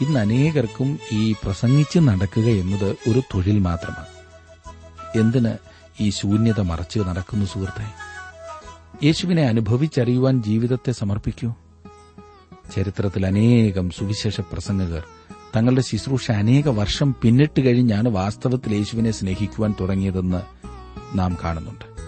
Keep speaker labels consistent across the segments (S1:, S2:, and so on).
S1: ഇന്ന് അനേകർക്കും ഈ പ്രസംഗിച്ച് നടക്കുക എന്നത് ഒരു തൊഴിൽ മാത്രമാണ്. എന്തിന് ഈ ശൂന്യത മറച്ച് നടക്കുന്നു സുഹൃത്തെ? യേശുവിനെ അനുഭവിച്ചറിയുവാൻ ജീവിതത്തെ സമർപ്പിക്കൂ. ചരിത്രത്തിൽ അനേകം സുവിശേഷ പ്രസംഗകർ തങ്ങളുടെ ശുശ്രൂഷ അനേക വർഷം പിന്നിട്ട് കഴിഞ്ഞാണ് വാസ്തവത്തിൽ യേശുവിനെ സ്നേഹിക്കുവാൻ തുടങ്ങിയതെന്ന് നാം കാണുന്നുണ്ട്.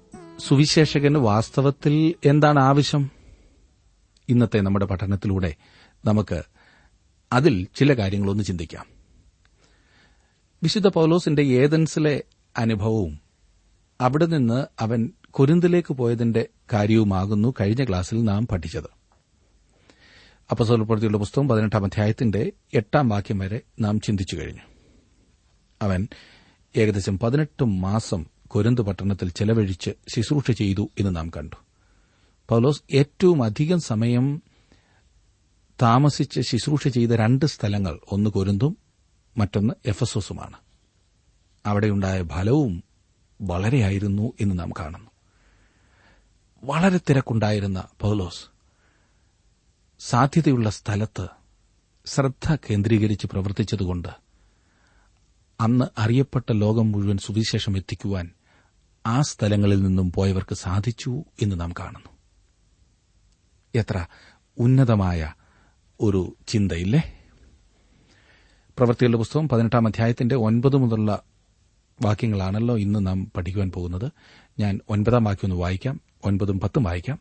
S1: സുവിശേഷകന് വാസ്തവത്തിൽ എന്താണ് ആവശ്യം? ഇന്നത്തെ നമ്മുടെ പഠനത്തിലൂടെ നമുക്ക് അതിൽ ചില കാര്യങ്ങളൊന്ന് ചിന്തിക്കാം. വിശുദ്ധ പൌലോസിന്റെ ഏതൻസിലെ അനുഭവവും അവിടെ നിന്ന് അവൻ കുരുന്തിലേക്ക് പോയതിന്റെ കാര്യവുമാകുന്നു കഴിഞ്ഞ ക്ലാസ്സിൽ നാം പഠിച്ചത്. അപ്പസോലപ്പെടുത്തിയുള്ള പുസ്തകം പതിനെട്ടാം അധ്യായത്തിന്റെ എട്ടാം വാക്യം വരെ നാം ചിന്തിച്ചു കഴിഞ്ഞു. അവൻ ഏകദേശം പതിനെട്ട് മാസം കൊരിന്ത് പട്ടണത്തിൽ ചെലവഴിച്ച് ശുശ്രൂഷ ചെയ്തു എന്ന് നാം കണ്ടു. പൗലോസ് ഏറ്റവും അധികം സമയം താമസിച്ച് ശുശ്രൂഷ ചെയ്ത രണ്ട് സ്ഥലങ്ങൾ ഒന്ന് കൊരിന്തും മറ്റൊന്ന് എഫസോസുമാണ്. അവിടെയുണ്ടായ ഫലവും വളരെയായിരുന്നു എന്ന് നാം കാണുന്നു. വളരെ തിരക്കുണ്ടായിരുന്ന പൗലോസ് സാധ്യതയുള്ള സ്ഥലത്ത് ശ്രദ്ധ കേന്ദ്രീകരിച്ച് പ്രവർത്തിച്ചതുകൊണ്ട് അന്ന് അറിയപ്പെട്ട ലോകം മുഴുവൻ സുവിശേഷം എത്തിക്കുവാൻ ആ സ്ഥലങ്ങളിൽ നിന്നും പോയവർക്ക് സാധിച്ചു എന്ന് നാം കാണുന്നു. എത്ര ഉന്നതമായ ഒരു ചിന്തയില്ലേ? പ്രവൃത്തികളുടെ പുസ്തകം പതിനെട്ടാം അധ്യായത്തിന്റെ ഒൻപത് മുതലുള്ള വാക്യങ്ങളാണല്ലോ ഇന്ന് നാം പഠിക്കുവാൻ പോകുന്നത്. ഞാൻ ഒൻപതാം വാക്യം ഒന്ന് വായിക്കാം ഒൻപതും പത്തും വായിക്കാം.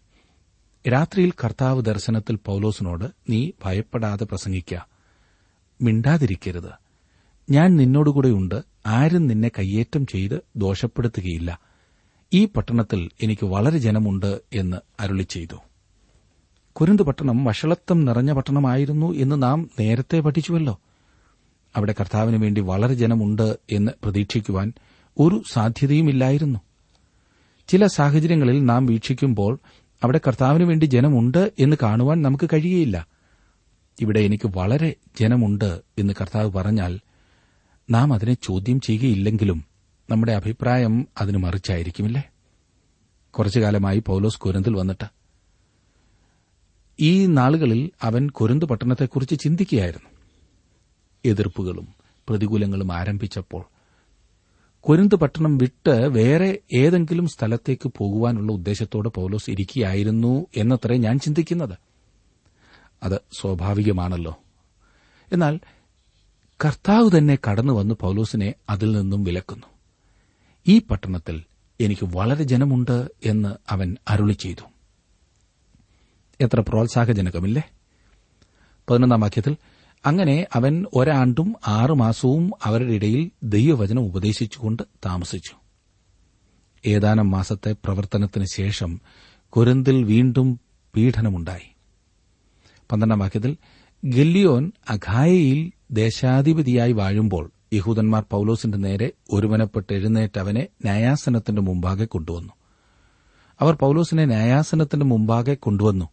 S1: രാത്രിയിൽ കർത്താവ് ദർശനത്തിൽ പൌലോസിനോട് നീ ഭയപ്പെടാതെ പ്രസംഗിക്ക മിണ്ടാതിരിക്കരുത്. ഞാൻ നിന്നോടുകൂടെയുണ്ട് ആരും നിന്നെ കയ്യേറ്റം ചെയ്ത് ദോഷപ്പെടുത്തുകയില്ല. ഈ പട്ടണത്തിൽ എനിക്ക് വളരെ ജനമുണ്ട് എന്ന് അരുളി ചെയ്തു. കുരുന്ത് പട്ടണം വഷളത്വം നിറഞ്ഞ പട്ടണമായിരുന്നു എന്ന് നാം നേരത്തെ പഠിച്ചുവല്ലോ. അവിടെ കർത്താവിന് വേണ്ടി വളരെ ജനമുണ്ട് എന്ന് പ്രതീക്ഷിക്കുവാൻ ഒരു സാധ്യതയുമില്ലായിരുന്നു ചില സാഹചര്യങ്ങളിൽ നാം വീക്ഷിക്കുമ്പോൾ അവിടെ കർത്താവിന് വേണ്ടി ജനമുണ്ട് എന്ന് കാണുവാൻ നമുക്ക് കഴിയുകയില്ല ഇവിടെ എനിക്ക് വളരെ ജനമുണ്ട് എന്ന് കർത്താവ് പറഞ്ഞാൽ നാം അതിനെ ചോദ്യം ചെയ്യുകയില്ലെങ്കിലും നമ്മുടെ അഭിപ്രായം അതിന് മറിച്ചായിരിക്കുമില്ലേ? കുറച്ചു കാലമായി പൌലോസ് കുരന്തിൽ വന്നിട്ട്. ഈ നാളുകളിൽ അവൻ കുരുന്ത് പട്ടണത്തെക്കുറിച്ച് ചിന്തിക്കുകയായിരുന്നു. എതിർപ്പുകളും പ്രതികൂലങ്ങളും ആരംഭിച്ചപ്പോൾ കുരുന്ത് പട്ടണം വിട്ട് വേറെ ഏതെങ്കിലും സ്ഥലത്തേക്ക് പോകുവാനുള്ള ഉദ്ദേശത്തോടെ പൌലോസ് ഇരിക്കുകയായിരുന്നു എന്നത്രേ ഞാൻ ചിന്തിക്കുന്നത്. അത് സ്വാഭാവികമാണല്ലോ. എന്നാൽ കർത്താവ് തന്നെ കടന്നു വന്ന് പൌലോസിനെ അതിൽ നിന്നും വിലക്കുന്നു. ഈ പട്ടണത്തിൽ എനിക്ക് വളരെ ജനമുണ്ട് എന്ന് അവൻ അരുളി ചെയ്തു. എത്ര പ്രോത്സാഹജനകമില്ലേ? പതിനൊന്നാം വാക്യത്തിൽ അങ്ങനെ അവൻ ഒരാണ്ടും ആറുമാസവും അവരുടെ ഇടയിൽ ദൈവവചനം ഉപദേശിച്ചുകൊണ്ട് താമസിച്ചു. ഏതാനും മാസത്തെ പ്രവർത്തനത്തിന് ശേഷം കുരന്തിൽ വീണ്ടും പീഡനമുണ്ടായി. പന്ത്രണ്ടാം വാക്യത്തിൽ ഗല്ലിയോൻ അഖായയിൽ ദേശാധിപതിയായി വാഴുമ്പോൾ യഹൂദന്മാർ പൌലോസിന്റെ നേരെ ഒരുമനപ്പെട്ട് എഴുന്നേറ്റ് അവനെ ന്യായാസനത്തിന്റെ മുമ്പാകെ കൊണ്ടുവന്നു. അവർ പൌലോസിനെ ന്യായാസനത്തിന്റെ മുമ്പാകെ കൊണ്ടുവന്നു.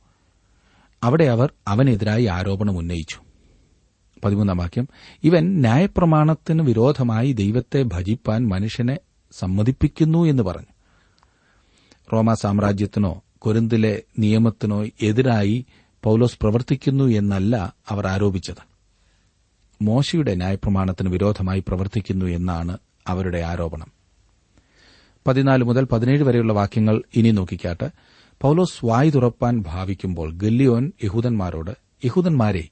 S1: അവിടെ അവർ അവനെതിരായി ആരോപണം ഉന്നയിച്ചു. പതിമൂന്നാം വാക്യം ഇവൻ ന്യായപ്രമാണത്തിന് വിരോധമായി ദൈവത്തെ ഭജിപ്പാൻ മനുഷ്യനെ സമ്മതിപ്പിക്കുന്നു എന്ന് പറഞ്ഞു. റോമാ സാമ്രാജ്യത്തിനോ കൊരിന്തിലെ നിയമത്തിനോ എതിരായി പൌലോസ് പ്രവർത്തിക്കുന്നു എന്നല്ല അവർ ആരോപിച്ചത്. മോശയുടെ ന്യായപ്രമാണത്തിന് വിരോധമായി പ്രവർത്തിക്കുന്നു എന്നാണ് അവരുടെ ആരോപണം. പതിനാല് മുതൽ പതിനേഴ് വരെയുള്ള വാക്യങ്ങൾ ഇനി നോക്കിക്കാട്ട്. പൌലോസ് വായി തുറപ്പാൻ ഭാവിക്കുമ്പോൾ ഗല്ലിയോൻ യഹൂദന്മാരോട് യഹൂദന്മാരെ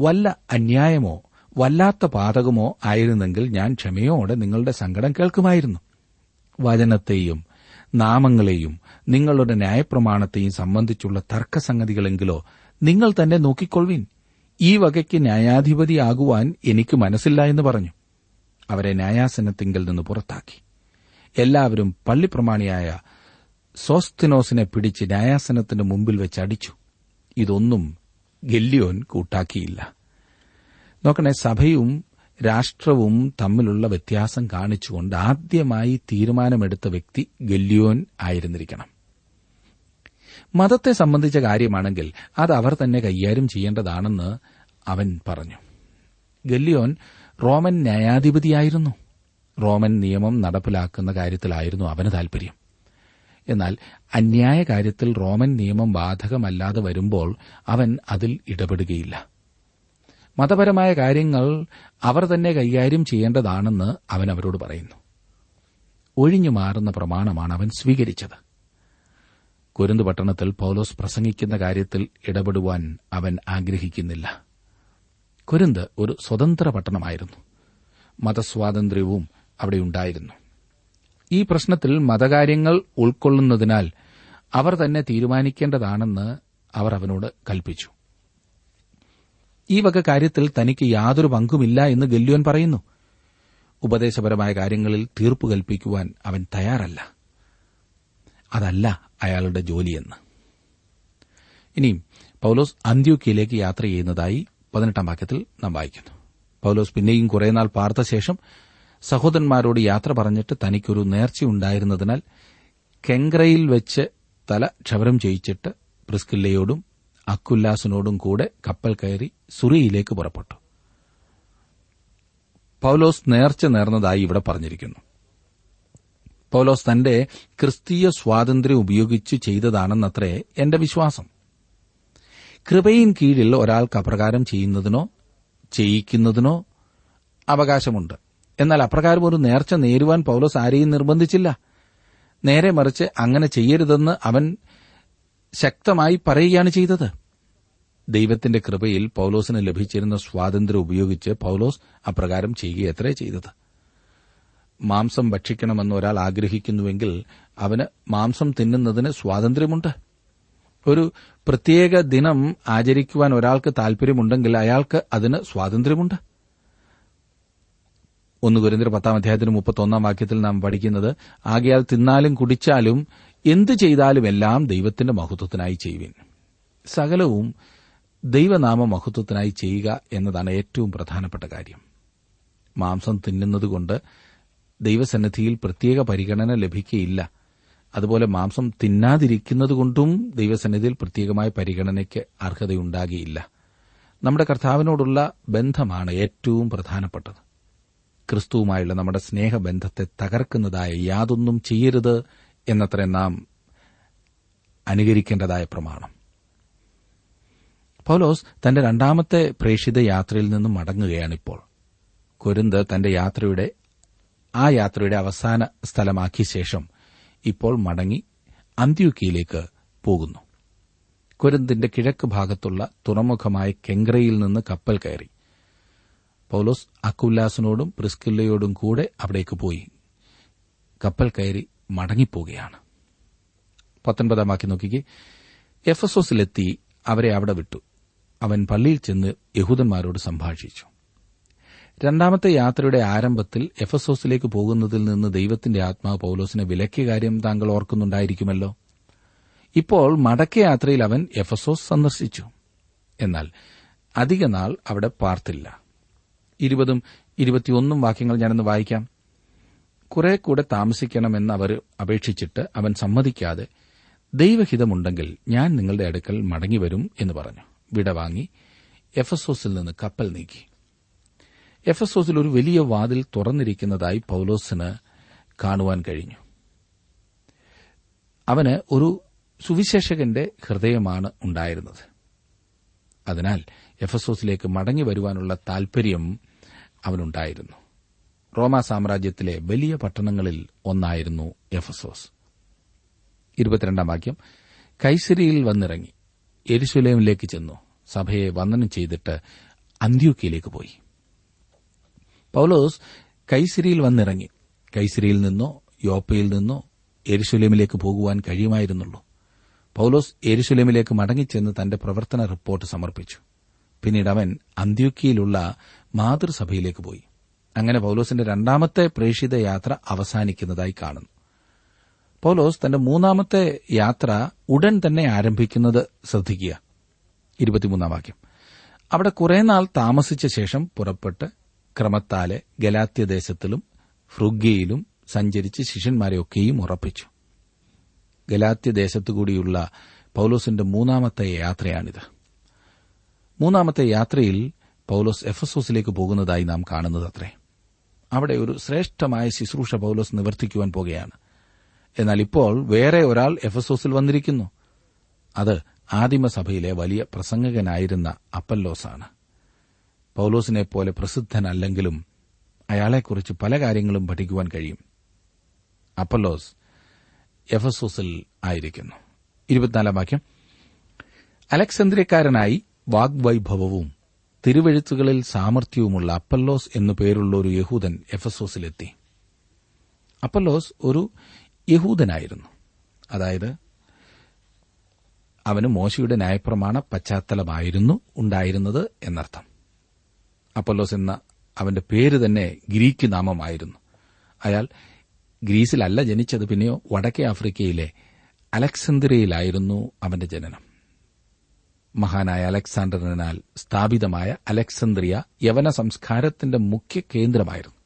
S1: വല്ല അന്യായമോ വല്ലാത്ത പാതകമോ ആയിരുന്നെങ്കിൽ ഞാൻ ക്ഷമയോടെ നിങ്ങളുടെ സങ്കടം കേൾക്കുമായിരുന്നു. വചനത്തെയും നാമങ്ങളെയും നിങ്ങളുടെ ന്യായപ്രമാണത്തെയും സംബന്ധിച്ചുള്ള തർക്കസംഗതികളെങ്കിലോ നിങ്ങൾ തന്നെ നോക്കിക്കൊള്ളുവിൻ. ഈ വകയ്ക്ക് ന്യായാധിപതിയാകുവാൻ എനിക്ക് മനസ്സില്ല എന്ന് പറഞ്ഞു. അവരെ ന്യായാസനത്തിങ്കിൽ നിന്ന് പുറത്താക്കി. എല്ലാവരും പള്ളിപ്രമാണിയായ സോസ്തിനോസിനെ പിടിച്ച് ന്യായാസനത്തിന് മുമ്പിൽ വെച്ച് അടിച്ചു. ഇതൊന്നും ഗെല്ലിയോൻ കൂട്ടാക്കിയില്ല. നോക്കണേ സഭയും രാഷ്ട്രവും തമ്മിലുള്ള വ്യത്യാസം കാണിച്ചുകൊണ്ട് ആദ്യമായി തീരുമാനമെടുത്ത വ്യക്തി ഗെല്ലിയോൻ ആയിരുന്നിരിക്കണം. മതത്തെ സംബന്ധിച്ച കാര്യമാണെങ്കിൽ അത് അവർ തന്നെ കൈകാര്യം ചെയ്യേണ്ടതാണെന്ന് അവൻ പറഞ്ഞു. ഗല്ലിയോൻ റോമൻ ന്യായാധിപതിയായിരുന്നു. റോമൻ നിയമം നടപ്പിലാക്കുന്ന കാര്യത്തിലായിരുന്നു അവന് താൽപര്യം. എന്നാൽ അന്യായ കാര്യത്തിൽ റോമൻ നിയമം ബാധകമല്ലാതെ വരുമ്പോൾ അവൻ അതിൽ ഇടപെടുകയില്ല. മതപരമായ കാര്യങ്ങൾ അവർ തന്നെ കൈകാര്യം ചെയ്യേണ്ടതാണെന്ന് അവൻ അവരോട് പറയുന്നു. ഒഴിഞ്ഞു മാറുന്ന പ്രമാണമാണ് അവൻ സ്വീകരിച്ചത്. കുരുന്ത് പട്ടണത്തിൽ പൌലോസ് പ്രസംഗിക്കുന്ന കാര്യത്തിൽ ഇടപെടുവാൻ അവൻ ആഗ്രഹിക്കുന്നില്ല. കുരുന്ത് ഒരു സ്വതന്ത്ര പട്ടണമായിരുന്നു. മതസ്വാതന്ത്ര്യവും അവിടെയുണ്ടായിരുന്നു ഈ പ്രശ്നത്തിൽ മതകാര്യങ്ങൾ ഉൾക്കൊള്ളുന്നതിനാൽ അവർ തന്നെ തീരുമാനിക്കേണ്ടതാണെന്ന് അവർ അവനോട് കൽപ്പിച്ചു. ഈ വക കാര്യത്തിൽ തനിക്ക് യാതൊരു പങ്കുമില്ല എന്ന് ഗല്യോൻ പറയുന്നു. ഉപദേശപരമായ കാര്യങ്ങളിൽ തീർപ്പ് കൽപ്പിക്കുവാൻ അവൻ തയ്യാറല്ല. അതല്ല അയാളുടെ ജോലിയെന്ന്. ഇനിയും പൌലോസ് അന്ത്യോക്കിയിലേക്ക് യാത്ര ചെയ്യുന്നതായി പതിനെട്ടാം വാക്യത്തിൽ നാം വായിക്കുന്നു. പൌലോസ് പിന്നെയും കുറേനാൾ പാർത്ത ശേഷം സഹോദരന്മാരോട് യാത്ര പറഞ്ഞിട്ട് തനിക്കൊരു നേർച്ചയുണ്ടായിരുന്നതിനാൽ കെങ്ക്രയിൽ വെച്ച് തല ക്ഷവരം ചെയ്യിച്ചിട്ട് പ്രിസ്കില്ലയോടും അക്കുല്ലാസിനോടും കൂടെ കപ്പൽ കയറി സുറിയിലേക്ക് പുറപ്പെട്ടു. പൌലോസ് നേർച്ച നേർന്നതായി ഇവിടെ പറഞ്ഞിരിക്കുന്നു. പൌലോസ് തന്റെ ക്രിസ്തീയ സ്വാതന്ത്ര്യം ഉപയോഗിച്ച് ചെയ്തതാണെന്നത്രേ എന്റെ വിശ്വാസം. കൃപയിൻ കീഴിൽ ഒരാൾക്ക് അപ്രകാരം ചെയ്യുന്നതിനോ ചെയ്യിക്കുന്നതിനോ അവകാശമുണ്ട്. എന്നാൽ അപ്രകാരം ഒരു നേർച്ച നേരുവാൻ പൌലോസ് ആരെയും നിർബന്ധിച്ചില്ല. നേരെ മറിച്ച് അങ്ങനെ ചെയ്യരുതെന്ന് അവൻ ശക്തമായി പറയുകയാണ് ചെയ്തത്. ദൈവത്തിന്റെ കൃപയിൽ പൌലോസിന് ലഭിച്ചിരുന്ന സ്വാതന്ത്ര്യം ഉപയോഗിച്ച് പൌലോസ് അപ്രകാരം ചെയ്യുകയത്രേ ചെയ്തത്. മാംസം ഭക്ഷിക്കണമെന്ന് ഒരാൾ ആഗ്രഹിക്കുന്നുവെങ്കിൽ അവന് മാംസം തിന്നുന്നതിന് സ്വാതന്ത്ര്യമുണ്ട്. ഒരു പ്രത്യേക ദിനം ആചരിക്കുവാൻ ഒരാൾക്ക് താൽപര്യമുണ്ടെങ്കിൽ അയാൾക്ക് അതിന് സ്വാതന്ത്ര്യമുണ്ട്. ഒന്ന് കുരിന്തിർ പത്താം അധ്യായത്തിന് മുപ്പത്തൊന്നാം വാക്യത്തിൽ നാം പഠിക്കുന്നത് ആകയാൽ തിന്നാലും കുടിച്ചാലും എന്തു ചെയ്താലും എല്ലാം ദൈവത്തിന്റെ മഹത്വത്തിനായി ചെയ്യുവിൻ. സകലവും ദൈവനാമ മഹത്വത്തിനായി ചെയ്യുക എന്നതാണ് ഏറ്റവും പ്രധാനപ്പെട്ട കാര്യം. മാംസം തിന്നുന്നതുകൊണ്ട് ദൈവസന്നിധിയിൽ പ്രത്യേക പരിഗണന ലഭിക്കുകയില്ല അതുപോലെ മാംസം തിന്നാതിരിക്കുന്നതുകൊണ്ടും ദൈവസന്നിധിയിൽ പ്രത്യേകമായ പരിഗണനയ്ക്ക് അർഹതയുണ്ടാകിയില്ല. നമ്മുടെ കർത്താവിനോടുള്ള ബന്ധമാണ് ഏറ്റവും പ്രധാനപ്പെട്ടത്. ക്രിസ്തുവുമായുള്ള നമ്മുടെ സ്നേഹബന്ധത്തെ തകർക്കുന്നതായ യാതൊന്നും ചെയ്യരുത് എന്നത്ര നാം അനുകരിക്കേണ്ടതായ പ്രമാണം. പൌലോസ് തന്റെ രണ്ടാമത്തെ പ്രേക്ഷിത യാത്രയിൽ നിന്നും മടങ്ങുകയാണിപ്പോൾ. കൊരുന്ത് തന്റെ യാത്രയുടെ ആ യാത്രയുടെ അവസാന സ്ഥലമാക്കിയ ശേഷം ഇപ്പോൾ മടങ്ങി അന്ത്യുക്കിയിലേക്ക് പോകുന്നു. കൊരിന്തിന്റെ കിഴക്ക് ഭാഗത്തുള്ള തുറമുഖമായ കെങ്ക്രയിൽ നിന്ന് കപ്പൽ കയറി. പൌലോസ് അക്കുല്ലാസിനോടും പ്രിസ്കില്ലയോടും കൂടെ അവിടേക്ക് പോയി. കപ്പൽ കയറി പത്തൊൻപതാം വാക്യം നോക്കിക്കേ. എഫസോസിലെത്തി അവരെ അവിടെ വിട്ടു. അവൻ പള്ളിയിൽ ചെന്ന് യഹൂദന്മാരോട് സംഭാഷിച്ചു. രണ്ടാമത്തെ യാത്രയുടെ ആരംഭത്തിൽ എഫസോസിലേക്ക് പോകുന്നതിൽ നിന്ന് ദൈവത്തിന്റെ ആത്മാവ് പൌലോസിനെ വിലക്കിയ കാര്യം താങ്കൾ ഓർക്കുന്നുണ്ടായിരിക്കുമല്ലോ. ഇപ്പോൾ മടക്കയാത്രയിൽ അവൻ എഫസോസ് സന്ദർശിച്ചു. എന്നാൽ അധികനാൾ അവിടെ പാർത്തില്ല. ഇരുപതും ഇരുപത്തിയൊന്നും വാക്യങ്ങൾ ഞാനൊന്ന് വായിക്കാം. കുറെ കൂടെ താമസിക്കണമെന്ന് അവർ അപേക്ഷിച്ചിട്ട് അവൻ സമ്മതിക്കാതെ ദൈവഹിതമുണ്ടെങ്കിൽ ഞാൻ നിങ്ങളുടെ അടുക്കൽ മടങ്ങിവരും എന്ന് പറഞ്ഞു. വിടവാങ്ങി എഫസോസിൽ നിന്ന് കപ്പൽ നീക്കി. എഫസോസിൽ ഒരു വലിയ വാതിൽ തുറന്നിരിക്കുന്നതായി പൌലോസിന് കാണുവാൻ കഴിഞ്ഞു. അവന് ഒരു സുവിശേഷകന്റെ ഹൃദയമാണ് ഉണ്ടായിരുന്നത്. അതിനാൽ എഫസോസിലേക്ക് മടങ്ങി വരുവാനുള്ള താൽപര്യം അവനുണ്ടായിരുന്നു. റോമാ സാമ്രാജ്യത്തിലെ വലിയ പട്ടണങ്ങളിൽ ഒന്നായിരുന്നു എഫസോസ്. ഇരുപത്തിരണ്ടാം വാക്യം കൈസരിയിൽ വന്നിറങ്ങി. എരിശുലേമിലേക്ക് ചെന്നു. സഭയെ വന്ദനം ചെയ്തിട്ട് അന്ത്യൂക്കിയിലേക്ക് പോയി. പൌലോസ് കൈസിരിയിൽ വന്നിറങ്ങി. കൈസിരിയിൽ നിന്നോ യോപ്പയിൽ നിന്നോ എരുശുലേമിലേക്ക് പോകുവാൻ കഴിയുമായിരുന്നുള്ളൂ. പൌലോസ് എരുശുലേമിലേക്ക് മടങ്ങിച്ചെന്ന് തന്റെ പ്രവർത്തന റിപ്പോർട്ട് സമർപ്പിച്ചു. പിന്നീട് അവൻ അന്ത്യുക്കിയിലുള്ള മാതൃസഭയിലേക്ക് പോയി. അങ്ങനെ പൌലോസിന്റെ രണ്ടാമത്തെ പ്രേഷിത യാത്ര അവസാനിക്കുന്നതായി കാണുന്നു. പൌലോസ് തന്റെ മൂന്നാമത്തെ യാത്ര ഉടൻ തന്നെ ആരംഭിക്കുന്നത് ശ്രദ്ധിക്കുക. അവിടെ കുറെ നാൾ താമസിച്ച ശേഷം പുറപ്പെട്ട് ക്രമത്താലെ ഗലാത്യദേശത്തിലും ഫ്രുഗ്യയിലും സഞ്ചരിച്ച് ശിഷ്യന്മാരെയൊക്കെയും ഉറപ്പിച്ചു. ഗലാത്യദേശത്തുകൂടിയുള്ള പൌലോസിന്റെ മൂന്നാമത്തെ യാത്രയാണിത്. മൂന്നാമത്തെ യാത്രയിൽ പൌലോസ് എഫസോസിലേക്ക് പോകുന്നതായി നാം കാണുന്നത് അത്രേ അവിടെ ഒരു ശ്രേഷ്ഠമായ ശുശ്രൂഷ പൌലോസ് നിവർത്തിക്കുവാൻ പോകുകയാണ്. എന്നാൽ ഇപ്പോൾ വേറെ ഒരാൾ എഫസോസിൽ വന്നിരിക്കുന്നു. അത് ആദിമസഭയിലെ വലിയ പ്രസംഗകനായിരുന്ന അപ്പല്ലോസാണ്. പൌലോസിനെ പോലെ പ്രസിദ്ധനല്ലെങ്കിലും അയാളെക്കുറിച്ച് പല കാര്യങ്ങളും പഠിക്കുവാൻ കഴിയും. അപ്പല്ലോസ് എഫസോസിൽ ആയിരിക്കുന്നു. ഇരുപത്തിനാലാം വാക്യം. അലക്സന്ദ്രിയക്കാരനായി വാഗ്വൈഭവവും തിരുവെഴുത്തുകളിൽ സാമർഥ്യവുമുള്ള അപ്പല്ലോസ് എന്നു പേരുള്ള ഒരു യഹൂദൻ എഫസോസിലെത്തി. അപ്പല്ലോസ് ഒരു യഹൂദനായിരുന്നു. അതായത് അവന് മോശയുടെ ന്യായപ്രമാണ പശ്ചാത്തലമായിരുന്നു ഉണ്ടായിരുന്നത് എന്നർത്ഥം. അപ്പല്ലോസ് എന്ന അവന്റെ പേര് തന്നെ ഗ്രീക്ക് നാമമായിരുന്നു. അയാൾ ഗ്രീസിലല്ല ജനിച്ചത് പിന്നെയോ വടക്കേ ആഫ്രിക്കയിലെ അലക്സന്ദ്രിയയിലായിരുന്നു അവന്റെ ജനനം. മഹാനായ അലക്സാണ്ടറിനാൽ സ്ഥാപിതമായ അലക്സന്ദ്രിയ യവന സംസ്കാരത്തിന്റെ മുഖ്യ കേന്ദ്രമായിരുന്നു.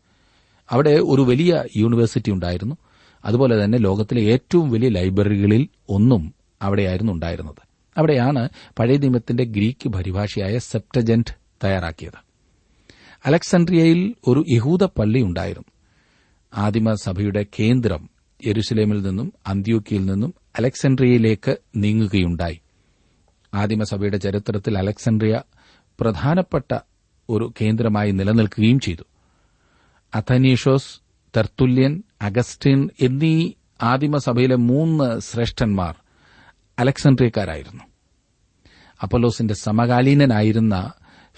S1: അവിടെ ഒരു വലിയ യൂണിവേഴ്സിറ്റി ഉണ്ടായിരുന്നു. അതുപോലെ തന്നെ ലോകത്തിലെ ഏറ്റവും വലിയ ലൈബ്രറികളിൽ ഒന്നും അവിടെയായിരുന്നു ഉണ്ടായിരുന്നത്. അവിടെയാണ് പഴയ നിയമത്തിന്റെ ഗ്രീക്ക് പരിഭാഷയായ സെപ്റ്റജന്റ് തയ്യാറാക്കിയത്. അലക്സാണ്ട്രിയയിൽ ഒരു യഹൂദ പള്ളി ഉണ്ടായിരുന്നു. ആദിമസഭയുടെ കേന്ദ്രം യെരുസലേമിൽ നിന്നും അന്ത്യോക്കിയിൽ നിന്നും അലക്സാണ്ട്രിയയിലേക്ക് നീങ്ങുകയുണ്ടായി. ആദിമസഭയുടെ ചരിത്രത്തിൽ അലക്സാണ്ട്രിയ പ്രധാനപ്പെട്ട ഒരു കേന്ദ്രമായി നിലനിൽക്കുകയും ചെയ്തു. അഥനീഷോസ് തെർത്തുല്യൻ അഗസ്റ്റിൻ എന്നീ ആദിമസഭയിലെ മൂന്ന് ശ്രേഷ്ഠന്മാർ അലക്സാണ്ട്രിയക്കാരായിരുന്നു. അപ്പോലോസിന്റെ സമകാലീനനായിരുന്ന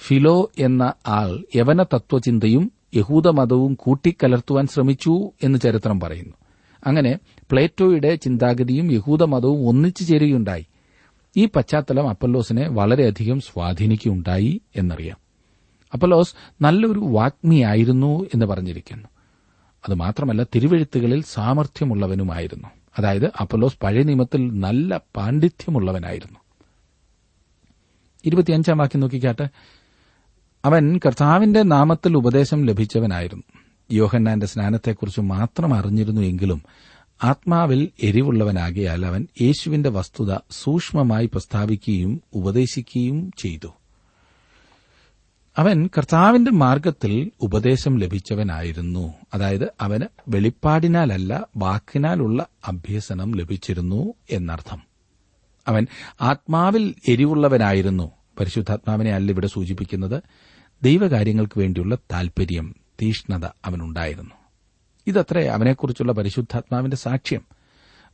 S1: ഫിലോ എന്ന ആൾ യവന തത്വചിന്തയും യഹൂദമതവും കൂട്ടിക്കലർത്തുവാൻ ശ്രമിച്ചു എന്ന് ചരിത്രം പറയുന്നു. അങ്ങനെ പ്ലേറ്റോയുടെ ചിന്താഗതിയും യഹൂദമതവും ഒന്നിച്ചു ചേരുകയുണ്ടായി. ഈ പശ്ചാത്തലം അപ്പല്ലോസിനെ വളരെയധികം സ്വാധീനിക്കുകയുണ്ടായി എന്നറിയാം. അപ്പല്ലോസ് നല്ലൊരു വാഗ്മിയായിരുന്നു എന്ന് പറഞ്ഞിരിക്കുന്നു. അതുമാത്രമല്ല തിരുവെഴുത്തുകളിൽ സാമർഥ്യമുള്ളവനുമായിരുന്നു. അതായത് അപ്പല്ലോസ് പഴയ നിയമത്തിൽ നല്ല പാണ്ഡിത്യമുള്ളവനായിരുന്നു. ഇരുപത്തിയഞ്ചാം വാക്യം നോക്കിക്കാട്ടെ. അവൻ കർത്താവിന്റെ നാമത്തിൽ ഉപദേശം ലഭിച്ചവനായിരുന്നു. യോഹന്നാന്റെ സ്നാനത്തെക്കുറിച്ച് മാത്രം അറിഞ്ഞിരുന്നു എങ്കിലും ആത്മാവിൽ എരിവുള്ളവനാകിയാൽ അവൻ യേശുവിന്റെ വസ്തുത സൂക്ഷ്മമായി പ്രസ്താവിക്കുകയും ഉപദേശിക്കുകയും ചെയ്തു. അവൻ കർത്താവിന്റെ മാർഗത്തിൽ ഉപദേശം ലഭിച്ചവനായിരുന്നു. അതായത് അവന് വെളിപ്പാടിനാലല്ല വാക്കിനാലുള്ള അഭ്യസനം ലഭിച്ചിരുന്നു എന്നർത്ഥം. അവൻ ആത്മാവിൽ എരിവുള്ളവനായിരുന്നു. പരിശുദ്ധാത്മാവിനെ അല്ല ഇവിടെ സൂചിപ്പിക്കുന്നത്. ദൈവകാര്യങ്ങൾക്ക് വേണ്ടിയുള്ള താൽപര്യം തീഷ്ണത അവനുണ്ടായിരുന്നു. ഇതത്രേ അവനെക്കുറിച്ചുള്ള പരിശുദ്ധാത്മാവിന്റെ സാക്ഷ്യം.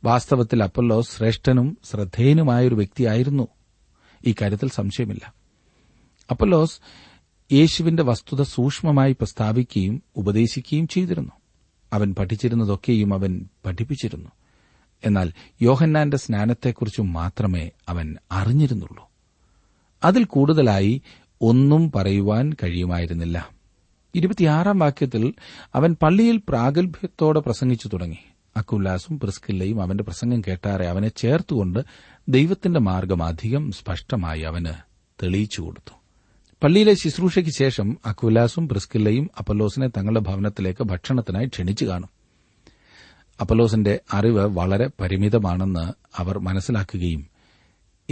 S1: വാസ്തവത്തിൽ അപ്പല്ലോ ശ്രേഷ്ഠനും ശ്രദ്ധേയനുമായൊരു വ്യക്തിയായിരുന്നു. ഇക്കാര്യത്തിൽ സംശയമില്ല. അപ്പല്ലോസ് യേശുവിന്റെ വസ്തുത സൂക്ഷ്മമായി പ്രസ്താവിക്കുകയും ഉപദേശിക്കുകയും ചെയ്തിരുന്നു. അവൻ പഠിച്ചിരുന്നതൊക്കെയും അവൻ പഠിപ്പിച്ചിരുന്നു. എന്നാൽ യോഹന്നാന്റെ സ്നാനത്തെക്കുറിച്ച് മാത്രമേ അവൻ അറിഞ്ഞിരുന്നുള്ളൂ. അതിൽ കൂടുതലായി ഒന്നും പറയുവാൻ കഴിയുമായിരുന്നില്ല. ഇരുപത്തിയാറാം വാക്യത്തിൽ അവൻ പള്ളിയിൽ പ്രാഗൽഭ്യത്തോടെ പ്രസംഗിച്ചു തുടങ്ങി. അക്കുല്ലാസും പ്രിസ്കില്ലയും അവന്റെ പ്രസംഗം കേട്ടാറെ അവനെ ചേർത്തുകൊണ്ട് ദൈവത്തിന്റെ മാർഗം അധികം സ്പഷ്ടമായി അവന് തെളിയിച്ചു കൊടുത്തു. പള്ളിയിലെ ശുശ്രൂഷയ്ക്ക് ശേഷം അക്കുലാസും പ്രിസ്കില്ലയും അപ്പല്ലോസിനെ തങ്ങളുടെ ഭവനത്തിലേക്ക് ഭക്ഷണത്തിനായി ക്ഷണിച്ചു കാണും. അപ്പലോസിന്റെ അറിവ് വളരെ പരിമിതമാണെന്ന് അവർ മനസ്സിലാക്കുകയും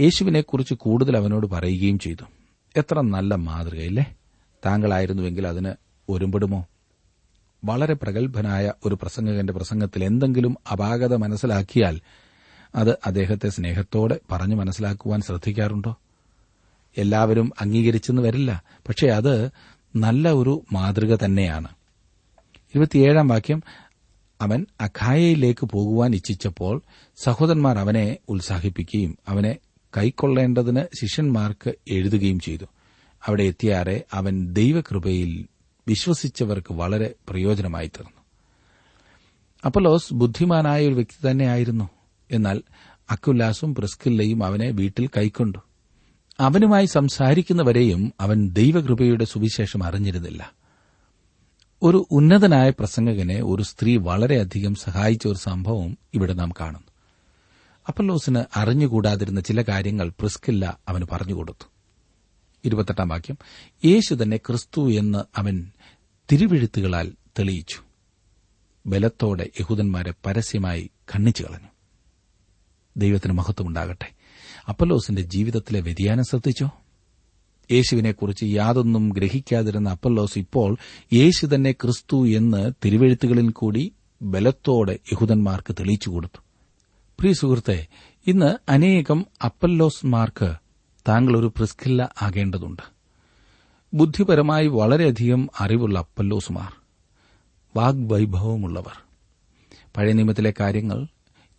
S1: യേശുവിനെക്കുറിച്ച് കൂടുതൽ അവനോട് പറയുകയും ചെയ്തു. എത്ര നല്ല മാതൃകയില്ലേ താങ്കളായിരുന്നുവെങ്കിൽ അതിന് ഒരുമ്പെടുമോ? വളരെ പ്രഗത്ഭനായ ഒരു പ്രസംഗകന്റെ പ്രസംഗത്തിൽ എന്തെങ്കിലും അപാകത മനസ്സിലാക്കിയാൽ അത് അദ്ദേഹത്തെ സ്നേഹത്തോടെ പറഞ്ഞു മനസ്സിലാക്കുവാൻ ശ്രദ്ധിക്കാറുണ്ടോ? എല്ലാവരും അംഗീകരിച്ചെന്ന് വരില്ല പക്ഷേ അത് നല്ല ഒരു മാതൃക തന്നെയാണ്. ഇരുപത്തിയേഴാം വാക്യം അവൻ അഖായയിലേക്ക് പോകുവാൻ ഇച്ഛിച്ചപ്പോൾ സഹോദരന്മാർ അവനെ ഉത്സാഹിപ്പിക്കുകയും അവനെ കൈക്കൊള്ളേണ്ടതിന് ശിഷ്യന്മാർക്ക് എഴുതുകയും ചെയ്തു. അവിടെ എത്തിയാറെ അവൻ ദൈവകൃപയിൽ വിശ്വസിച്ചവർക്ക് വളരെ പ്രയോജനമായി തീർന്നു അപ്പലോസ് ബുദ്ധിമാനായ ഒരു വ്യക്തി തന്നെയായിരുന്നു. എന്നാൽ അക്കുല്ലാസും പ്രിസ്കില്ലയും അവനെ വീട്ടിൽ കൈക്കൊണ്ടു. അവനുമായി സംസാരിക്കുന്നവരെയും അവൻ ദൈവകൃപയുടെ സുവിശേഷം അറിഞ്ഞിരുന്നില്ല. ഒരു ഉന്നതനായ പ്രസംഗകനെ ഒരു സ്ത്രീ വളരെയധികം സഹായിച്ച ഒരു സംഭവം ഇവിടെ നാം കാണുന്നു. അപ്പല്ലോസിന് അറിഞ്ഞുകൂടാതിരുന്ന ചില കാര്യങ്ങൾ പ്രിസ്കില്ല അവന് പറഞ്ഞുകൊടുത്തു. ഇരുപത്തെട്ടാം വാക്യം. യേശു തന്നെ ക്രിസ്തു എന്ന് അവൻ തിരുവെഴുത്തുകളാൽ തെളിയിച്ചു. ബലത്തോടെ യഹൂദന്മാരെ പരസ്യമായി ഖണ്ണിച്ചു കളഞ്ഞു. ദൈവത്തിന് മഹത്വമുണ്ടാകട്ടെ. അപ്പല്ലോസിന്റെ ജീവിതത്തിലെ വ്യതിയാനം ശ്രദ്ധിച്ചോ? യേശുവിനെക്കുറിച്ച് യാതൊന്നും ഗ്രഹിക്കാതിരുന്ന അപ്പല്ലോസ് ഇപ്പോൾ യേശു തന്നെ ക്രിസ്തു എന്ന് തിരുവെഴുത്തുകളിൽ കൂടി ബലത്തോടെ യഹൂദന്മാർക്ക് തെളിയിച്ചു കൊടുത്തു. പ്രിയ സുഹൃത്തെ ഇന്ന് അനേകം അപ്പല്ലോസ്മാർക്ക് താങ്കൾ ഒരു പ്രിസ്കില്ല ആകേണ്ടതുണ്ട്. ബുദ്ധിപരമായി വളരെയധികം അറിവുള്ള അപ്പല്ലോസുമാർ വാഗ്വൈഭവമുള്ളവർ. പഴയ നിയമത്തിലെ കാര്യങ്ങൾ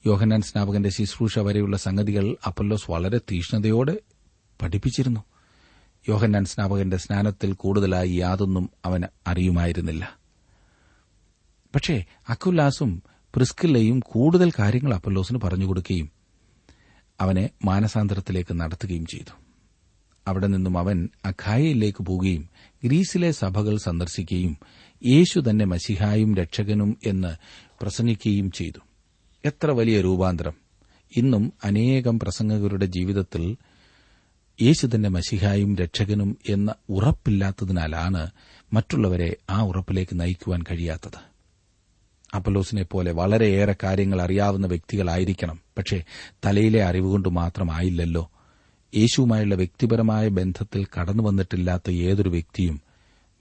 S1: യോഹനാൻ സ്നാപകന്റെ ശുശ്രൂഷ വരെയുള്ള സംഗതികൾ അപ്പല്ലോസ് വളരെ തീഷ്ണതയോടെ പഠിപ്പിച്ചിരുന്നു. യോഹന്നാൻ സ്നാപകന്റെ സ്നാനത്തിൽ കൂടുതലായി യാതൊന്നും അവന് അറിയുമായിരുന്നില്ല. പക്ഷേ അക്കുല്ലാസും പ്രിസ്കില്ലയും കൂടുതൽ കാര്യങ്ങൾ അപ്പല്ലോസിന് പറഞ്ഞുകൊടുക്കുകയും അവനെ മാനസാന്തരത്തിലേക്ക് നടത്തുകയും ചെയ്തു. അവിടെ നിന്നും അവൻ അഖായയിലേക്ക് പോവുകയും ഗ്രീസിലെ സഭകൾ സന്ദർശിക്കുകയും യേശു തന്നെ മസിഹായും രക്ഷകനും എന്ന് പ്രസംഗിക്കുകയും ചെയ്തു. എത്ര വലിയ രൂപാന്തരം. ഇന്നും അനേകം പ്രസംഗകരുടെ ജീവിതത്തിൽ യേശു തന്നെ മസിഹായും രക്ഷകനും എന്ന ഉറപ്പില്ലാത്തതിനാലാണ് മറ്റുള്ളവരെ ആ ഉറപ്പിലേക്ക് നയിക്കുവാൻ കഴിയാത്തത്. അപ്പലോസിനെ പോലെ വളരെയേറെ കാര്യങ്ങൾ അറിയാവുന്ന വ്യക്തികളായിരിക്കണം. പക്ഷേ തലയിലെ അറിവുകൊണ്ട് മാത്രമായില്ലല്ലോ. യേശുവുമായുള്ള വ്യക്തിപരമായ ബന്ധത്തിൽ കടന്നു വന്നിട്ടില്ലാത്ത ഏതൊരു വ്യക്തിയും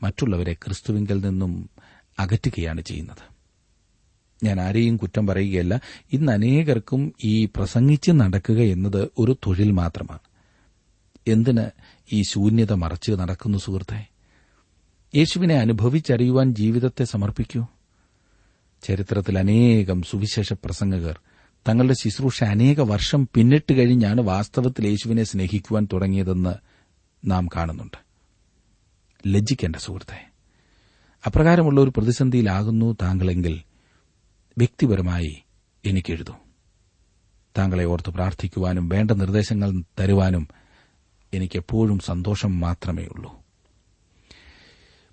S1: മറ്റുള്ളവരെ ക്രിസ്തുവിങ്കിൽ നിന്നും അകറ്റുകയാണ് ചെയ്യുന്നത്. ഞാൻ ആരെയും കുറ്റം പറയുകയല്ല. ഇന്ന് അനേകർക്കും ഈ പ്രസംഗിച്ച് നടക്കുക എന്നത് ഒരു തൊഴിൽ മാത്രമാണ്. എന്തിന് ഈ ശൂന്യത മറച്ച് നടക്കുന്നു സുഹൃത്തെ? യേശുവിനെ അനുഭവിച്ചറിയുവാൻ ജീവിതത്തെ സമർപ്പിക്കൂ. ചരിത്രത്തിൽ അനേകം സുവിശേഷ പ്രസംഗകർ തങ്ങളുടെ ശുശ്രൂഷ അനേക വർഷം പിന്നിട്ട് കഴിഞ്ഞാണ് വാസ്തവത്തിൽ യേശുവിനെ സ്നേഹിക്കുവാൻ തുടങ്ങിയതെന്ന് നാം കാണുന്നുണ്ട്. ലജ്ജിക്കേണ്ട സുഹൃത്തെ അപ്രകാരമുള്ള ഒരു പ്രതിസന്ധിയിലാകുന്നു താങ്കളെങ്കിൽ വ്യക്തിപരമായി എനിക്കെഴുതൂ. താങ്കളെ ഓർത്ത് പ്രാർത്ഥിക്കുവാനും വേണ്ട നിർദ്ദേശങ്ങൾ തരുവാനും എനിക്കെപ്പോഴും സന്തോഷം മാത്രമേ ഉള്ളൂ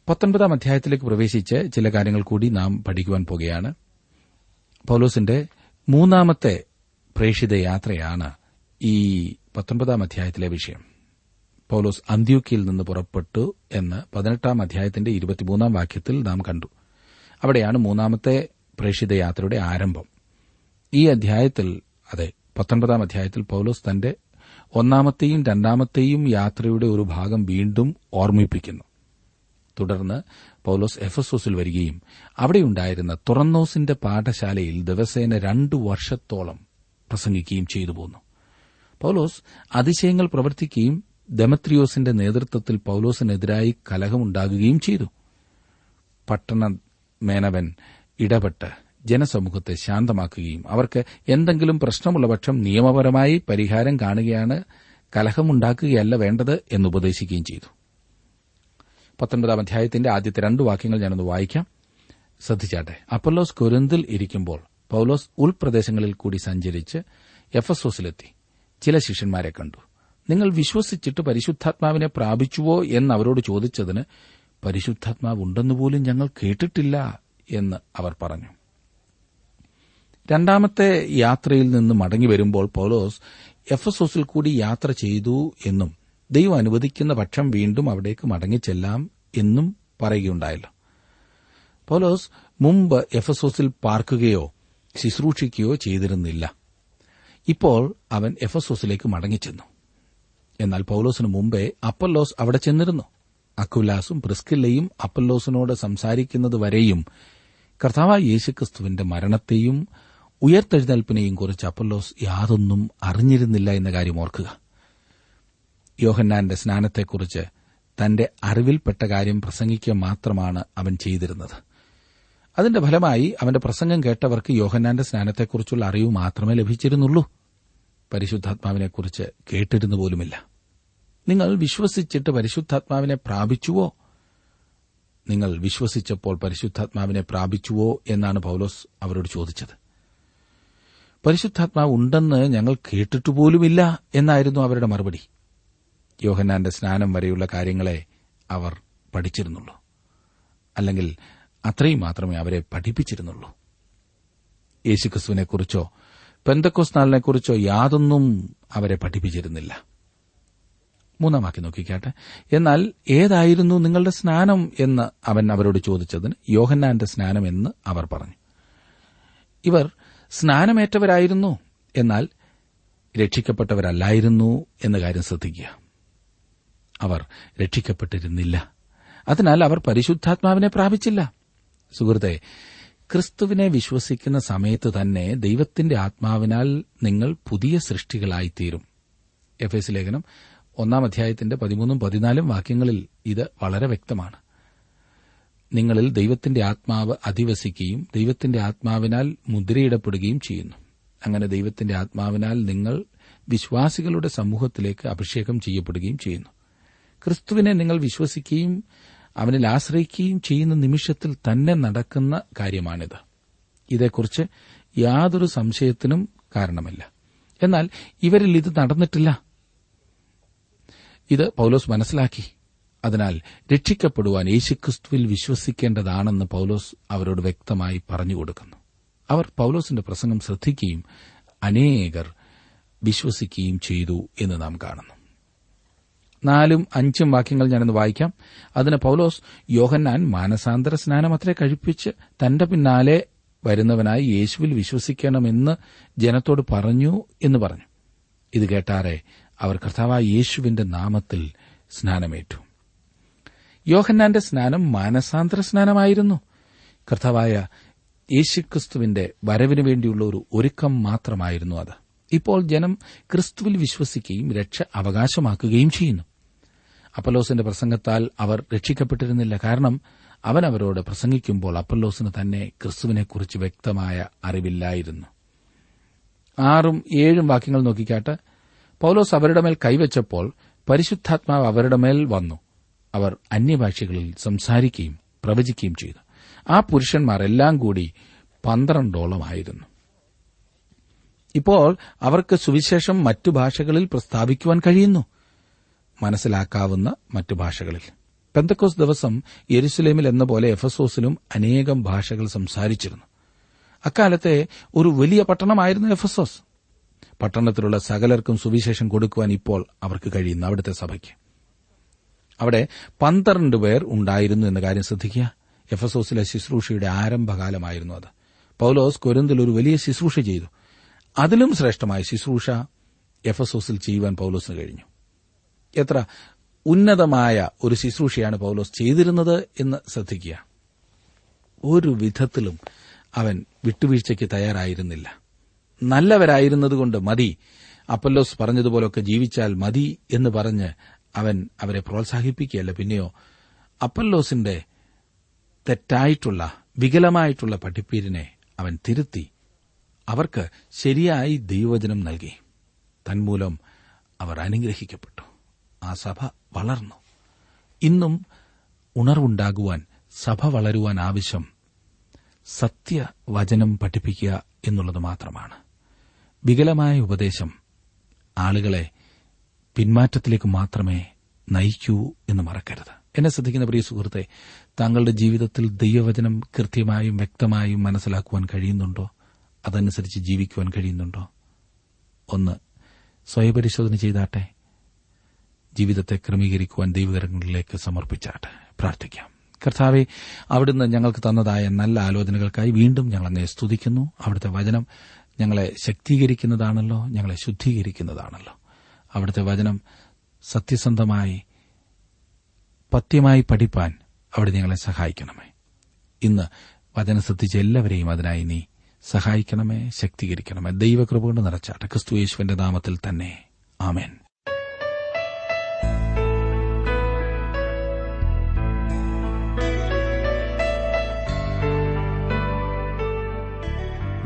S1: പത്തൊൻപതാം അധ്യായത്തിലേക്ക് പ്രവേശിച്ച് ചില കാര്യങ്ങൾ കൂടി നാം പഠിക്കുവാൻ പോകുകയാണ്. പൌലോസിന്റെ മൂന്നാമത്തെ പ്രേഷിത യാത്രയാണ് ഈ പത്തൊൻപതാം അധ്യായത്തിലെ വിഷയം. പൌലോസ് അന്ത്യൂക്കിയിൽ നിന്ന് പുറപ്പെട്ടു എന്ന് പതിനെട്ടാം അധ്യായത്തിന്റെ ഇരുപത്തിമൂന്നാം വാക്യത്തിൽ നാം കണ്ടു. അവിടെയാണ് മൂന്നാമത്തെ പ്രേഷിത യാത്രയുടെ ആരംഭം. ഈ അധ്യായത്തിൽ അതെ പത്തൊൻപതാം അധ്യായത്തിൽ പൌലോസ് തന്റെ ഒന്നാമത്തെയും രണ്ടാമത്തെയും യാത്രയുടെ ഒരു ഭാഗം വീണ്ടും ഓർമ്മിപ്പിക്കുന്നു. തുടർന്ന് പൌലോസ് എഫസോസിൽ വരികയും അവിടെയുണ്ടായിരുന്ന തുറന്നോസിന്റെ പാഠശാലയിൽ ദിവസേന രണ്ടു വർഷത്തോളം പ്രസംഗിക്കുകയും ചെയ്തു പോന്നു. പൌലോസ് അതിശയങ്ങൾ പ്രവർത്തിക്കുകയും ദമത്രിയോസിന്റെ നേതൃത്വത്തിൽ പൌലോസിനെതിരായി കലഹമുണ്ടാകുകയും ചെയ്തു. പട്ടണ മേനവൻ ഇടപെട്ട് ജനസമൂഹത്തെ ശാന്തമാക്കുകയും അവർക്ക് എന്തെങ്കിലും പ്രശ്നമുള്ള പക്ഷം നിയമപരമായി പരിഹാരം കാണുകയാണ് കലഹമുണ്ടാക്കുകയല്ല വേണ്ടത് എന്ന് ഉപദേശിക്കുകയും ചെയ്തു. പത്തൊൻപതാം അധ്യായത്തിന്റെ ആദ്യത്തെ രണ്ട് വാക്യങ്ങൾ ഞാനൊന്ന് വായിക്കാം. ശ്രദ്ധിച്ചാട്ടെ. അപ്പല്ലോസ് കൊരിന്തിൽ ഇരിക്കുമ്പോൾ പൌലോസ് ഉൾപ്രദേശങ്ങളിൽ കൂടി സഞ്ചരിച്ച് എഫസോസിലെത്തി. ചില ശിഷ്യന്മാരെ കണ്ടു. നിങ്ങൾ വിശ്വസിച്ചിട്ട് പരിശുദ്ധാത്മാവിനെ പ്രാപിച്ചുവോ എന്ന് അവരോട് ചോദിച്ചതിന് പരിശുദ്ധാത്മാവ് ഉണ്ടെന്നുപോലും ഞങ്ങൾ കേട്ടിട്ടില്ല എന്ന് അവർ പറഞ്ഞു. രണ്ടാമത്തെ യാത്രയിൽ നിന്ന് മടങ്ങി വരുമ്പോൾ പൌലോസ് എഫസോസിൽ കൂടി യാത്ര ചെയ്തു എന്നും ദൈവം അനുവദിക്കുന്ന പക്ഷം വീണ്ടും അവിടേക്ക് മടങ്ങിച്ചെല്ലാം എന്നും പറയുകയുണ്ടായല്ലോ. പൗലോസ് മുമ്പ് എഫസോസിൽ പാർക്കുകയോ ശുശ്രൂഷിക്കുകയോ ചെയ്തിരുന്നില്ല. ഇപ്പോൾ അവൻ എഫസോസിലേക്ക് മടങ്ങിച്ചെന്നു. എന്നാൽ പൌലോസിന് മുമ്പേ അപ്പല്ലോസ് അവിടെ ചെന്നിരുന്നു. അക്കുലാസും പ്രിസ്കില്ലയും അപ്പല്ലോസിനോട് സംസാരിക്കുന്നതുവരെയും കർത്താവ് കർത്താവായ യേശുക്രിസ്തുവിന്റെ മരണത്തെയും ഉയർത്തെഴുന്നേൽപ്പിനെയും കുറിച്ച് അപ്പല്ലോസ് യാതൊന്നും അറിഞ്ഞിരുന്നില്ല എന്ന കാര്യം ഓർക്കുക. യോഹന്നാന്റെ സ്നാനത്തെക്കുറിച്ച് തന്റെ അറിവിൽപ്പെട്ട കാര്യം പ്രസംഗിക്കുക മാത്രമാണ് അവൻ ചെയ്തിരുന്നത്. അതിന്റെ ഫലമായി അവന്റെ പ്രസംഗം കേട്ടവർക്ക് യോഹന്നാന്റെ സ്നാനത്തെക്കുറിച്ചുള്ള അറിവ് മാത്രമേ ലഭിച്ചിരുന്നുള്ളൂ. പരിശുദ്ധാത്മാവിനെക്കുറിച്ച് കേട്ടിരുന്നു പോലുമില്ല. നിങ്ങൾ വിശ്വസിച്ചിട്ട് പരിശുദ്ധാത്മാവിനെ പ്രാപിച്ചുവോ? നിങ്ങൾ വിശ്വസിച്ചപ്പോൾ പരിശുദ്ധാത്മാവിനെ പ്രാപിച്ചുവോ എന്നാണ് പൌലോസ് അവരോട് ചോദിച്ചത്. പരിശുദ്ധാത്മാവ് ഉണ്ടെന്ന് ഞങ്ങൾ കേട്ടിട്ടുപോലുമില്ല എന്നായിരുന്നു അവരുടെ മറുപടി. യോഹന്നാന്റെ സ്നാനം വരെയുള്ള കാര്യങ്ങളെ അവർ പഠിച്ചിരുന്നുള്ളൂ. അല്ലെങ്കിൽ അത്രയും മാത്രമേ അവരെ പഠിപ്പിച്ചിരുന്നുള്ളൂ. യേശുക്രിസ്തുവിനെക്കുറിച്ചോ പെന്തക്കോസ് നാളിനെക്കുറിച്ചോ യാതൊന്നും അവരെ പഠിപ്പിച്ചിരുന്നില്ല. മൂന്നാം വാക്യം നോക്കിക്കാട്ടെ. എന്നാൽ ഏതായിരുന്നു നിങ്ങളുടെ സ്നാനം എന്ന് അവൻ അവരോട് ചോദിച്ചതിന് യോഹന്നാന്റെ സ്നാനം എന്ന് അവർ പറഞ്ഞു. ഇവർ സ്നാനമേറ്റവരായിരുന്നു എന്നാൽ രക്ഷിക്കപ്പെട്ടവരല്ലായിരുന്നു എന്ന കാര്യം ശ്രദ്ധിക്കുക. അവർ രക്ഷിക്കപ്പെട്ടിരുന്നില്ല. അതിനാൽ അവർ പരിശുദ്ധാത്മാവിനെ പ്രാപിച്ചില്ല. സുഹൃത്തെ ക്രിസ്തുവിനെ വിശ്വസിക്കുന്ന സമയത്ത് തന്നെ ദൈവത്തിന്റെ ആത്മാവിനാൽ നിങ്ങൾ പുതിയ സൃഷ്ടികളായിത്തീരും. എഫ് എസ് ലേഖനം ഒന്നാം അധ്യായത്തിന്റെ പതിമൂന്നും പതിനാലും വാക്യങ്ങളിൽ ഇത് വളരെ വ്യക്തമാണ്. നിങ്ങളിൽ ദൈവത്തിന്റെ ആത്മാവ് അധിവസിക്കുകയും ദൈവത്തിന്റെ ആത്മാവിനാൽ മുദ്രയിടപ്പെടുകയും ചെയ്യുന്നു. അങ്ങനെ ദൈവത്തിന്റെ ആത്മാവിനാൽ നിങ്ങൾ വിശ്വാസികളുടെ സമൂഹത്തിലേക്ക് അഭിഷേകം ചെയ്യപ്പെടുകയും ചെയ്യുന്നു. ക്രിസ്തുവിനെ നിങ്ങൾ വിശ്വസിക്കുകയും അവനിൽ ആശ്രയിക്കുകയും ചെയ്യുന്ന നിമിഷത്തിൽ തന്നെ നടക്കുന്ന കാര്യമാണിത്. ഇതേക്കുറിച്ച് യാതൊരു സംശയത്തിനും കാരണമല്ല. എന്നാൽ ഇവരിൽ ഇത് നടന്നിട്ടില്ല. ഇത് പൌലോസ് മനസ്സിലാക്കി. അതിനാൽ രക്ഷിക്കപ്പെടുവാൻ യേശുക്രിസ്തുവിൽ വിശ്വസിക്കേണ്ടതാണെന്ന് പൌലോസ് അവരോട് വ്യക്തമായി പറഞ്ഞുകൊടുക്കുന്നു അവർ പൌലോസിന്റെ പ്രസംഗം ശ്രദ്ധിക്കുകയും അനേകർ വിശ്വസിക്കുകയും ചെയ്തു എന്ന് നാം കാണുന്നു. നാലും അഞ്ചും വാക്യങ്ങൾ ഞാനൊന്ന് വായിക്കാം. അതിന് പൌലോസ് യോഹന്നാൻ മാനസാന്തര സ്നാനം അത്ര കഴിപ്പിച്ച് തന്റെ പിന്നാലെ വരുന്നവനായി യേശുവിൽ വിശ്വസിക്കണമെന്ന് ജനത്തോട് പറഞ്ഞു എന്ന് പറഞ്ഞു. ഇത് കേട്ടാറെ അവർ കർത്താവായ യേശുവിന്റെ നാമത്തിൽ സ്നാനമേറ്റു. യോഹന്നാന്റെ സ്നാനം മാനസാന്തര സ്നാനമായിരുന്നു. കർത്താവായ യേശുക്രിസ്തുവിന്റെ വരവിനു വേണ്ടിയുള്ള ഒരു ഒരുക്കം മാത്രമായിരുന്നു അത്. ഇപ്പോൾ ജനം ക്രിസ്തുവിൽ വിശ്വസിക്കുകയും രക്ഷ അവകാശമാക്കുകയും ചെയ്യുന്നു. അപ്പല്ലോസിന്റെ പ്രസംഗത്താൽ അവർ രക്ഷിക്കപ്പെട്ടിരുന്നില്ല. കാരണം അവൻ അവരോട് പ്രസംഗിക്കുമ്പോൾ അപ്പല്ലോസിന് തന്നെ ക്രിസ്തുവിനെക്കുറിച്ച് വ്യക്തമായ അറിവില്ലായിരുന്നു. ആറും ഏഴും വാക്യങ്ങൾ നോക്കിക്കാട്ട് പൌലോസ് അവരുടെ മേൽ കൈവച്ചപ്പോൾ പരിശുദ്ധാത്മാവ് അവരുടെ മേൽ വന്നു. അവർ അന്യഭാഷകളിൽ സംസാരിക്കുകയും പ്രവചിക്കുകയും ചെയ്തു. ആ പുരുഷന്മാർ എല്ലാം കൂടി പന്ത്രണ്ടോളമായിരുന്നു ഇപ്പോൾ അവർക്ക് സുവിശേഷം മറ്റു ഭാഷകളിൽ പ്രസ്താവിക്കുവാൻ കഴിയുന്നു. മനസ്സിലാക്കാവുന്ന മറ്റു ഭാഷകളിൽ. പെന്തക്കോസ് ദിവസം യെരുസലേമിൽ എന്ന പോലെ എഫസോസിലും അനേകം ഭാഷകൾ സംസാരിച്ചിരുന്നു. അക്കാലത്തെ ഒരു വലിയ പട്ടണമായിരുന്നു എഫസോസ്. പട്ടണത്തിലുള്ള സകലർക്കും സുവിശേഷം കൊടുക്കുവാൻ ഇപ്പോൾ അവർക്ക് കഴിയുന്നു അവിടുത്തെ സഭയ്ക്ക്. അവിടെ പന്ത്രണ്ട് പേർ ഉണ്ടായിരുന്നു എന്ന കാര്യം ശ്രദ്ധിക്കുക. എഫസോസിലെ ശുശ്രൂഷയുടെ ആരംഭകാലമായിരുന്നു അത്. പൌലോസ് കൊരിന്തിൽ ഒരു വലിയ ശുശ്രൂഷ ചെയ്തു. അതിലും ശ്രേഷ്ഠമായ ശുശ്രൂഷ എഫസോസിൽ ചെയ്യുവാൻ പൌലോസിന് കഴിഞ്ഞു. എത്ര ഉന്നതമായ ഒരു ശുശ്രൂഷയാണ് പൗലോസ് ചെയ്തിരുന്നത് എന്ന് ശ്രദ്ധിക്കുക. ഒരു വിധത്തിലും അവൻ വിട്ടുവീഴ്ചയ്ക്ക് തയ്യാറായിരുന്നില്ല. നല്ലവരായിരുന്നതുകൊണ്ട് മതി. അപ്പല്ലോസ് പറഞ്ഞതുപോലൊക്കെ ജീവിച്ചാൽ മതി എന്ന് പറഞ്ഞ് അവൻ അവരെ പ്രോത്സാഹിപ്പിക്കുകയല്ല. പിന്നെയോ അപ്പല്ലോസിന്റെ തെറ്റായിട്ടുള്ള വികലമായിട്ടുള്ള പഠിപ്പീരിനെ അവൻ തിരുത്തി. അവർക്ക് ശരിയായി ദൈവവചനം നൽകി. തന്മൂലം അവർ അനുഗ്രഹിക്കപ്പെട്ടു. ആ സഭ വളർന്നു. ഇന്നും ഉണർവുണ്ടാകുവാൻ സഭ വളരുവാൻ ആവശ്യം സത്യവചനം പഠിപ്പിക്കുക എന്നുള്ളത് മാത്രമാണ്. വികലമായ ഉപദേശം ആളുകളെ പിന്മാറ്റത്തിലേക്ക് മാത്രമേ നയിക്കൂ എന്ന് മറക്കരുത്. എന്നെ ശ്രദ്ധിക്കുന്ന പ്രിയ സുഹൃത്തെ താങ്കളുടെ ജീവിതത്തിൽ ദൈവവചനം കൃത്യമായും വ്യക്തമായും മനസ്സിലാക്കുവാൻ കഴിയുന്നുണ്ടോ? അതനുസരിച്ച് ജീവിക്കുവാൻ കഴിയുന്നുണ്ടോ? ഒന്ന് സ്വയപരിശോധന ചെയ്താട്ടെ. ജീവിതത്തെ ക്രമീകരിക്കുവാൻ ദൈവകരങ്ങളിലേക്ക് സമർപ്പിച്ചാട്ടെ പ്രാർത്ഥിക്കാം. കർത്താവെ അവിടുന്ന് ഞങ്ങൾക്ക് തന്നതായ നല്ല ആലോചനകൾക്കായി വീണ്ടും അങ്ങയെ സ്തുതിക്കുന്നു. അവിടുത്തെ വചനം ഞങ്ങളെ ശക്തീകരിക്കുന്നതാണല്ലോ ഞങ്ങളെ ശുദ്ധീകരിക്കുന്നതാണല്ലോ. അവിടുത്തെ വചനം സത്യസന്ധമായി പത്യമായി പഠിപ്പാൻ അവിടെ ഞങ്ങളെ സഹായിക്കണമേ. ഇന്ന് വചനം ശ്രദ്ധിച്ച എല്ലാവരെയും അതിനായി നീ സഹായിക്കണമേ ശക്തീകരിക്കണമേ. ദൈവകൃപ കൊണ്ട് നിറച്ചാട്ടെ ക്രിസ്തു യേശുവിന്റെ നാമത്തിൽ തന്നെ. ആമേൻ.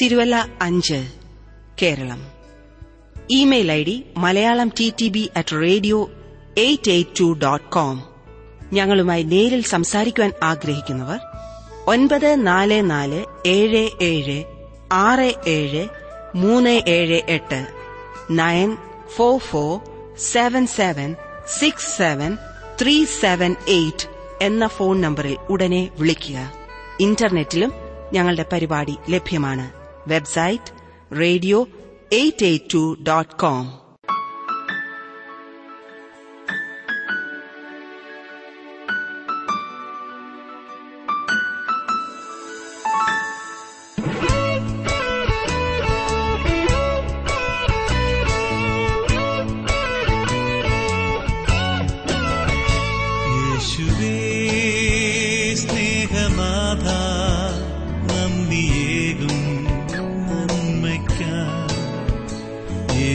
S2: തിരുവല്ല അഞ്ച് Keralam. Email ID Malayalam T T B at radio eight eight two dot com. ഞങ്ങളുമായി നേരിൽ സംസാരിക്കുവാൻ ആഗ്രഹിക്കുന്നവർ ഒൻപത് നാല് നാല് ഏഴ് ഏഴ് ആറ് ഏഴ് മൂന്ന് ഏഴ് എട്ട് nine four four seven seven six seven three seven eight എന്ന ഫോൺ നമ്പറിൽ ഉടനെ വിളിക്കുക. ഇന്റർനെറ്റിലും ഞങ്ങളുടെ പരിപാടി ലഭ്യമാണ്.
S3: website radio882.com.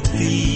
S3: The.